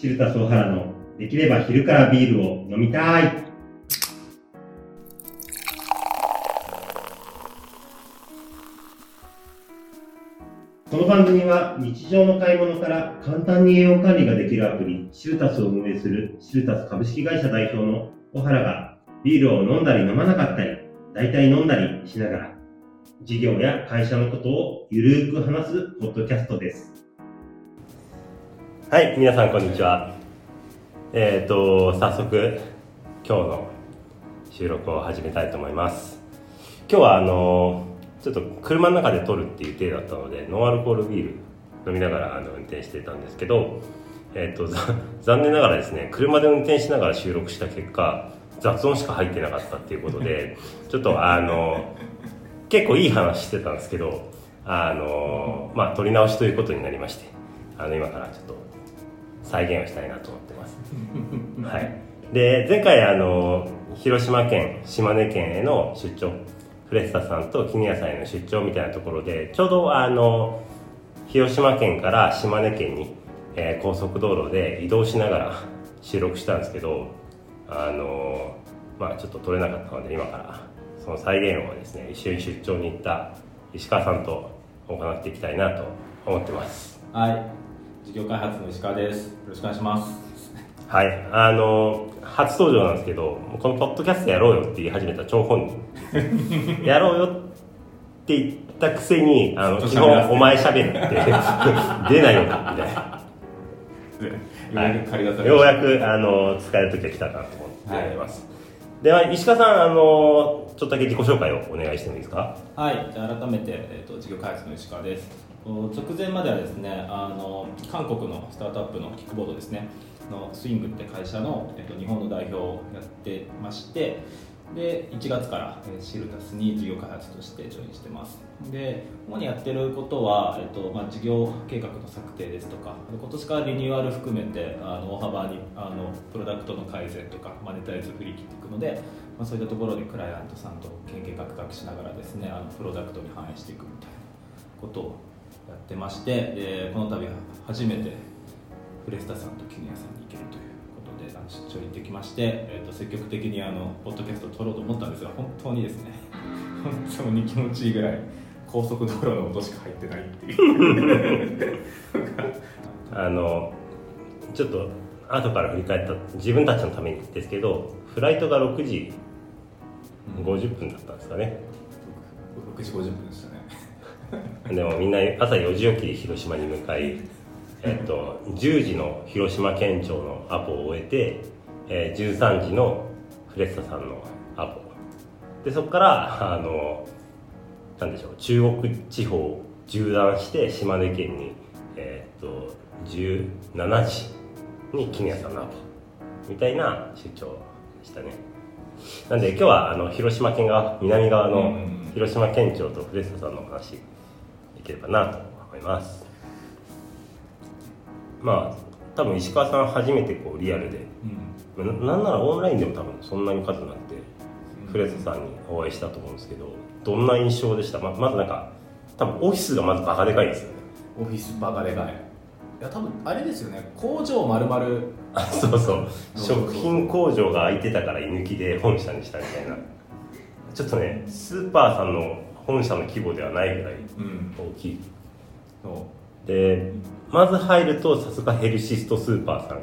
シルタスオハラのできれば昼からビールを飲みたい。この番組は日常の買い物から簡単に栄養管理ができるアプリシルタスを運営するシルタス株式会社代表の小原がビールを飲んだり飲まなかったり、大体飲んだりしながら事業や会社のことをゆるーく話すポッドキャストです。はい、皆さんこんにちは。えっ、と、早速、今日の収録を始めたいと思います。今日はあの、ちょっと車の中で撮るっていう体だったので、ノンアルコールビール飲みながらあの運転してたんですけど、えっ、と、残念ながらですね、車で運転しながら収録した結果、雑音しか入ってなかったっていうことで、ちょっとあの、結構いい話してたんですけど、あの、まあ、撮り直しということになりまして、あの、今からちょっと再現をしたいなと思ってます。はい。で、前回あの、広島県、島根県への出張、フレッサさんとキニアさんへの出張みたいなところで、ちょうどあの、広島県から島根県に、えー高速道路で移動しながら収録したんですけど、あの、まあちょっと撮れなかったので、今からその再現をですね、一緒に出張に行った石川さんと行っていきたいなと思ってます。はい、事業開発の石川です。よろしくお願いします。はい、あの初登場なんですけどこのポッドキャストやろうよって言い始めた張本人。やろうよって言ったくせにあの基本お前しゃべるって 出ないのかみたいな。ようやく借り出されようやくあの使える時が来たなと思ってい。ます、では石川さんあのちょっとだけ自己紹介をお願いしてもいいですか？た。はい、じゃあ改めて、えー、と事業開発の石川です。直前まではですね、あの韓国のスタートアップのキックボードですね、のスイングって会社の、えー、と日本の代表をやってまして、で1月から、シルタスに事業開発としてジョインしてます。で主にやってることは、えーとまあ、事業計画の策定ですとか、今年からリニューアル含めてあの大幅にあのプロダクトの改善とかマネタイズ振り切っていくので、まあ、そういったところでクライアントさんと研究カクカクしながらですねあのプロダクトに反映していくみたいなことをってましてでこの度初めてフレスタさんとキニアさんに行けるということで出張に行ってきまして、えー、と積極的にあのポッドキャストを撮ろうと思ったんですが本当にですね 本当に気持ちいいぐらい高速道路の音しか入ってないっていう。あのちょっと後から振り返った自分たちのためにですけどフライトが6時50分だったんですかね、6時50分でした。ね でもみんな朝4時起きで広島に向かい、えっと、10時の広島県庁のアポを終えて、えー13時のフレッサさんのアポ。でそこからあのなんでしょう中国地方を縦断して島根県に、えっと17時にキニアさんのアポ。みたいな出張でしたね。なんで今日はあの広島県側南側の広島県庁とフレッサさんのお話できればなと思います。まあ多分石川さん初めてこうリアルでうん。ななんならオンラインでも多分そんなに数なくてフレッサさんにお会いしたと思うんですけどどんな印象でした？ままずなんか多分オフィスがまずバカでかいですよね。オフィスバカでかい。いや多分あれですよね。工場まるまるあそう。そうそうそう。食品工場が空いてたから居抜きで本社にしたみたいな。ちょっとねスーパーさんの本社の規模ではないぐらいうん。大きい。そでまず入るとさすがヘルシストスーパーさん。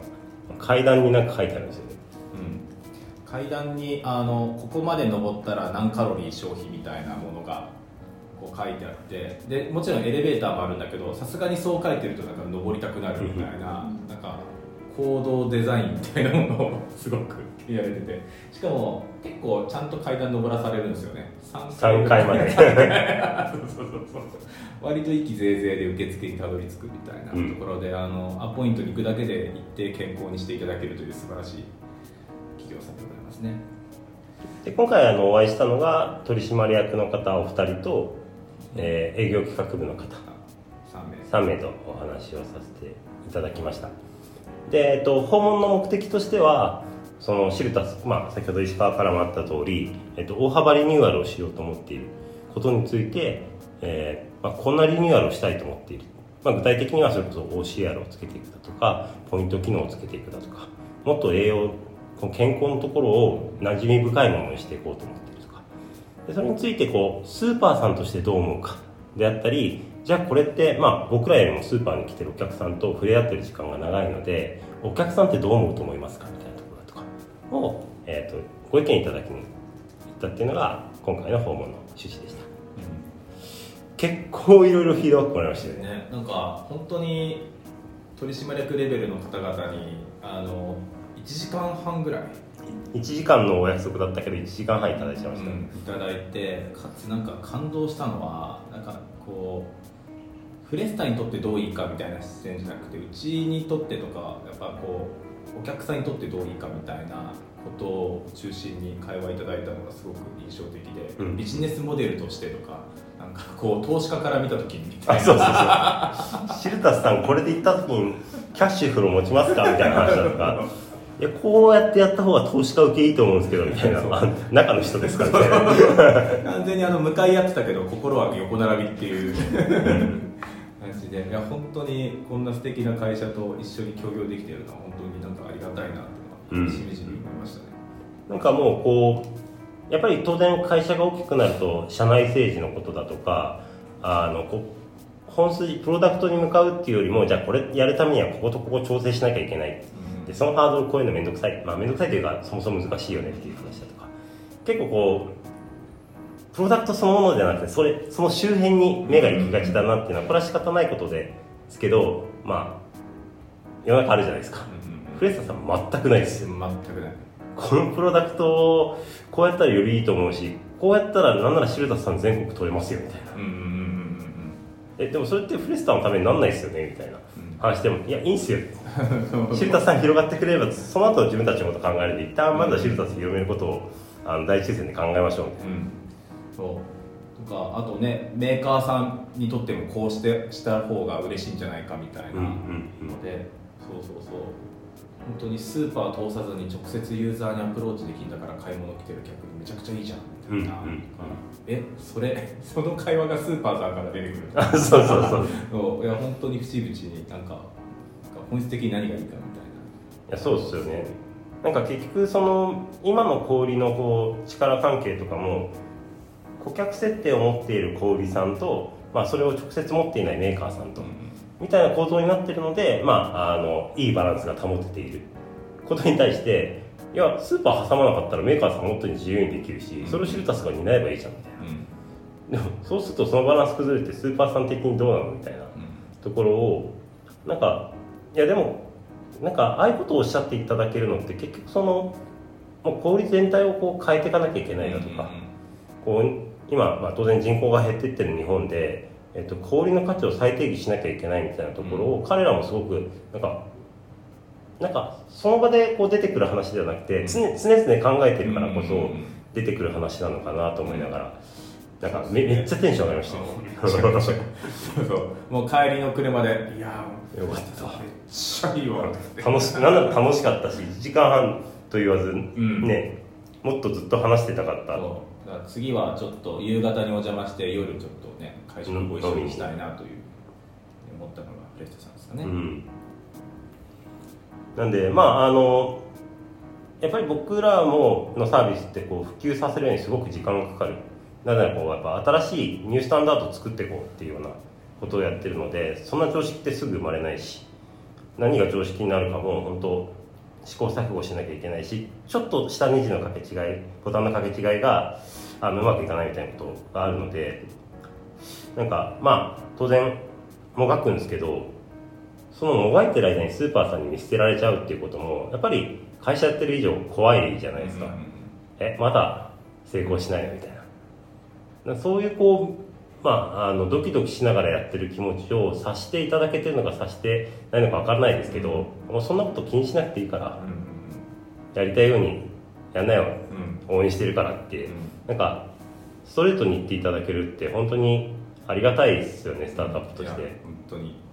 階段になんか書いてあるんですよね。う、うん、階段にあのここまで登ったら何カロリー消費みたいなものがこう書いてあってでもちろんエレベーターもあるんだけどさすがにそう書いてるとなんか登りたくなるみたいななんか行動デザインみたいなものをすごくやれてて。しかも結構ちゃんと階段登らされるんですよね。3 3階まで。そうそうそう。割と息ぜいぜいで受付にたどり着くみたいなうん。ところで、あのアポイントに行くだけで一定健康にしていただけるという素晴らしい企業さんでございますね。で今回あのお会いしたのが取締役の方お二人と、えー営業企画部の方。3名。3名とお話をさせていただきました。で、えっと、訪問の目的としてはそのシルタス、まあ、先ほど石川からもあった通り、えっと、大幅リニューアルをしようと思っていることについて、えーまあ、こんなリニューアルをしたいと思っている、まあ、具体的にはそれこそ OCR をつけていくだとかポイント機能をつけていくだとかもっと栄養健康のところを馴染み深いものにしていこうと思っているとか。でそれについてこうスーパーさんとしてどう思うか。であったりじゃあこれって、まあ、僕らよりもスーパーに来てるお客さんと触れ合ってる時間が長いのでお客さんってどう思うと思いますか？みたいな。ところとかを、えーと、ご意見いただきに行ったっていうのが今回の訪問の趣旨でした、うん、結構いろいろフィードバックもらいましたよね。ねなんか本当に取締役レベルの方々にあの1時間半ぐらい。1時間のお約束だったけど1時間半いただいちゃいました、うん、いただいてかつなんか感動したのはなんかこうフレスタにとってどういいかみたいな視線じゃなくてうちにとってとかやっぱこうお客さんにとってどういいかみたいなことを中心に会話いただいたのがすごく印象的で、うん、ビジネスモデルとしてとかなんかこう投資家から見た時にみたい。なそうそうそう。シルタスさんこれで行った時にキャッシュフロー持ちますかみたいな話だとかいやこうやってやった方が投資家受けいいと思うんですけどみたいな。中の人ですからね完全にあの向かい合ってたけど心は横並びっていう。感じでいや本当にこんな素敵な会社と一緒に協業できているのは本当になんかありがたいなってしみじみ思いましたね、うん、なんかもうこうやっぱり当然会社が大きくなると社内政治のことだとかあのこ本筋プロダクトに向かうっていうよりもじゃあこれやるためにはこことここ調整しなきゃいけない。でそのハードル超えるの面倒くさい。まあ面倒くさいというかそもそも難しいよねっていう話だとか。結構こうプロダクトそのものじゃなくてそれその周辺に目が行きがちだなっていうのはこれは仕方ないことですけどまあ世の中あるじゃないですか、フレッサさん全くないですよ。全くない。このプロダクトをこうやったらよりいいと思うしこうやったらなんならシルタスさん全国取れますよみたいな、えでもそれってフレッサのためになんないですよねみたいな話でもいやいいんすよ。シルタスさん広がってくれればその後自分たちのこと考えるんで一旦まずはシルタス広めることをあの第一線で考えましょう。みたいな、うん、そう。とかあとねメーカーさんにとってもこうしてした方が嬉しいんじゃないかみたいな。ので、うんうんうん、そうそうそう。本当にスーパー通さずに直接ユーザーにアプローチできるんだから買い物来てる客にめちゃくちゃいいじゃん。みたいな、うんうん。うん、えそれ その会話がスーパーさんから出てくる そうそうそう。いや本当に節々になんか本質的に何がいいかみたいな。いやそうですよね。なんか結局その今の小売のこう力関係とかも顧客設定を持っている小売さんと、まあ、それを直接持っていないメーカーさんと、うんみたいな構造になってるので、まあ、あのいいバランスが保てている。ことに対していやスーパー挟まなかったらメーカーさんもっと自由にできるし、それをシルタスが担えばいいじゃんみたいな、うん、でもそうするとそのバランス崩れてスーパーさん的にどうなのみたいなところをなんかいやでもなんかああいうことをおっしゃっていただけるのって結局そのもう小売全体をこう変えていかなきゃいけないだとか、こう今、まあ、当然人口が減っていってる日本で、えっと、小売の価値を再定義しなきゃいけないみたいなところを、彼らもすごくなんかなんかその場でこう出てくる話ではなくて常常々考えてるからこそ出てくる話なのかなと思いながら。なんかめめっちゃテンション上がりましたそうそう。もう帰りの車でいやよかった。めっちゃいいわ。楽しなん楽しかったし1時間半と言わず、うん、ねもっとずっと話してたかった次はちょっと夕方にお邪魔して夜ちょっとね会社ご一緒にしたいなという思ったのがフレストさんですかね、うん、なんでまああのやっぱり僕らものサービスってこう普及させるようにすごく時間がかかる。なぜならこうやっぱ新しいニュースタンダードを作っていこうっていうようなことをやってるのでそんな常識ってすぐ生まれないし何が常識になるかも本当試行錯誤しなきゃいけないしちょっと下ネジの掛け違いボタンの掛け違いがあのうまくいかないみたいなことがあるのでなんかまあ当然もがくんですけどそのもがいてる間にスーパーさんに見捨てられちゃうっていうこともやっぱり会社やってる以上怖いじゃないですか、うん、えまだ成功しないのみたいな。そういうこうまあ、あのドキドキしながらやってる気持ちを察していただけてるのか察してないのか分からないですけど、もうそんなこと気にしなくていいから、やりたいようにやんなよ、応援してるからって、なんかストレートに言っていただけるって本当にありがたいですよねスタートアップとして。本当に。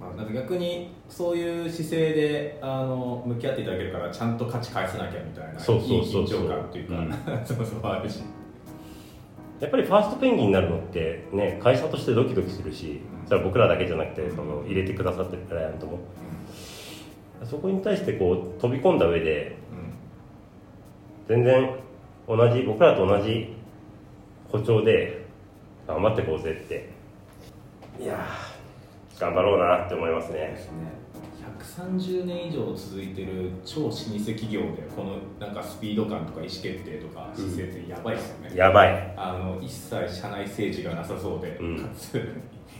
まあ、なんか逆にそういう姿勢であの向き合っていただけるからちゃんと価値返さなきゃみたいなそうそうそう緊張感っていうか、うん、そもそもあるしやっぱりファーストペンギンになるのってね会社としてドキドキするしそれは僕らだけじゃなくてその入れてくださってるクライアントも。そこに対してこう飛び込んだ上で全然同じ僕らと同じ歩調で頑張っていこうぜって。いやー頑張ろうなって思いますね130年以上続いてる超老舗企業でこのなんかスピード感とか意思決定とか姿勢ってやばいですよね、やばい。あの一切社内政治がなさそうで、うんかつ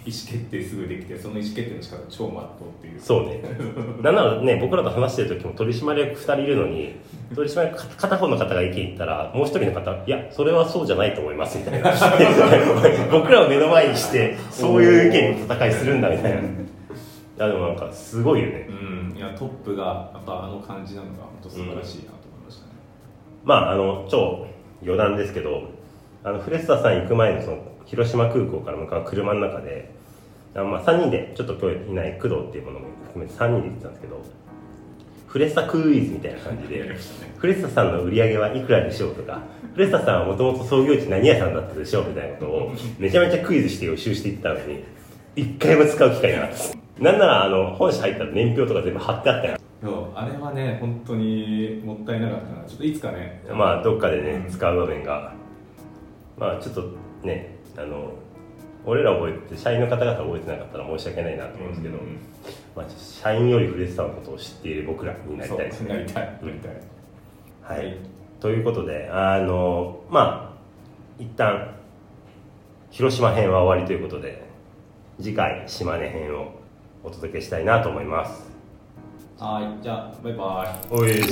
意思決定すぐできてその意思決定の仕方超まっとうっていう。そうね。なんならね僕らと話してる時も取締役2人いるのに取締役片方の方が意見言ったらもう一人の方いやそれはそうじゃないと思いますみたいな。僕らを目の前にしてそういう意見の戦いするんだみたいないやでもなんかすごいよね。うん。いやトップがやっぱあの感じなのが本当素晴らしいなと思いましたね、まああの超余談ですけどあのフレッサさん行く前のその広島空港から向かう車の中であのまあ3人でちょっと今日いない工藤っていうものも含めて3人で行ってたんですけどフレッサクイズみたいな感じでフレッサさんの売り上げはいくらでしょうとかフレッサさんはもともと創業地何屋さんだったでしょうみたいなことをめちゃめちゃクイズして予習していったのに一回も使う機会なかったなんならあの本社入ったら年表とか全部貼ってあったよ。そうあれはね本当にもったいなかったなちょっといつかね。まあどっかでね、うん。使う場面が。まあちょっとねあの俺ら覚えて社員の方々覚えてなかったら申し訳ないなと思うんですけど、うんうんまあ、社員よりフレッサーのことを知っている僕らになりたいですね。そうなりたい。なりたい、はい、ということであのまあ一旦広島編は終わりということで次回島根編をお届けしたいなと思います。はいじゃあバイバイ。おい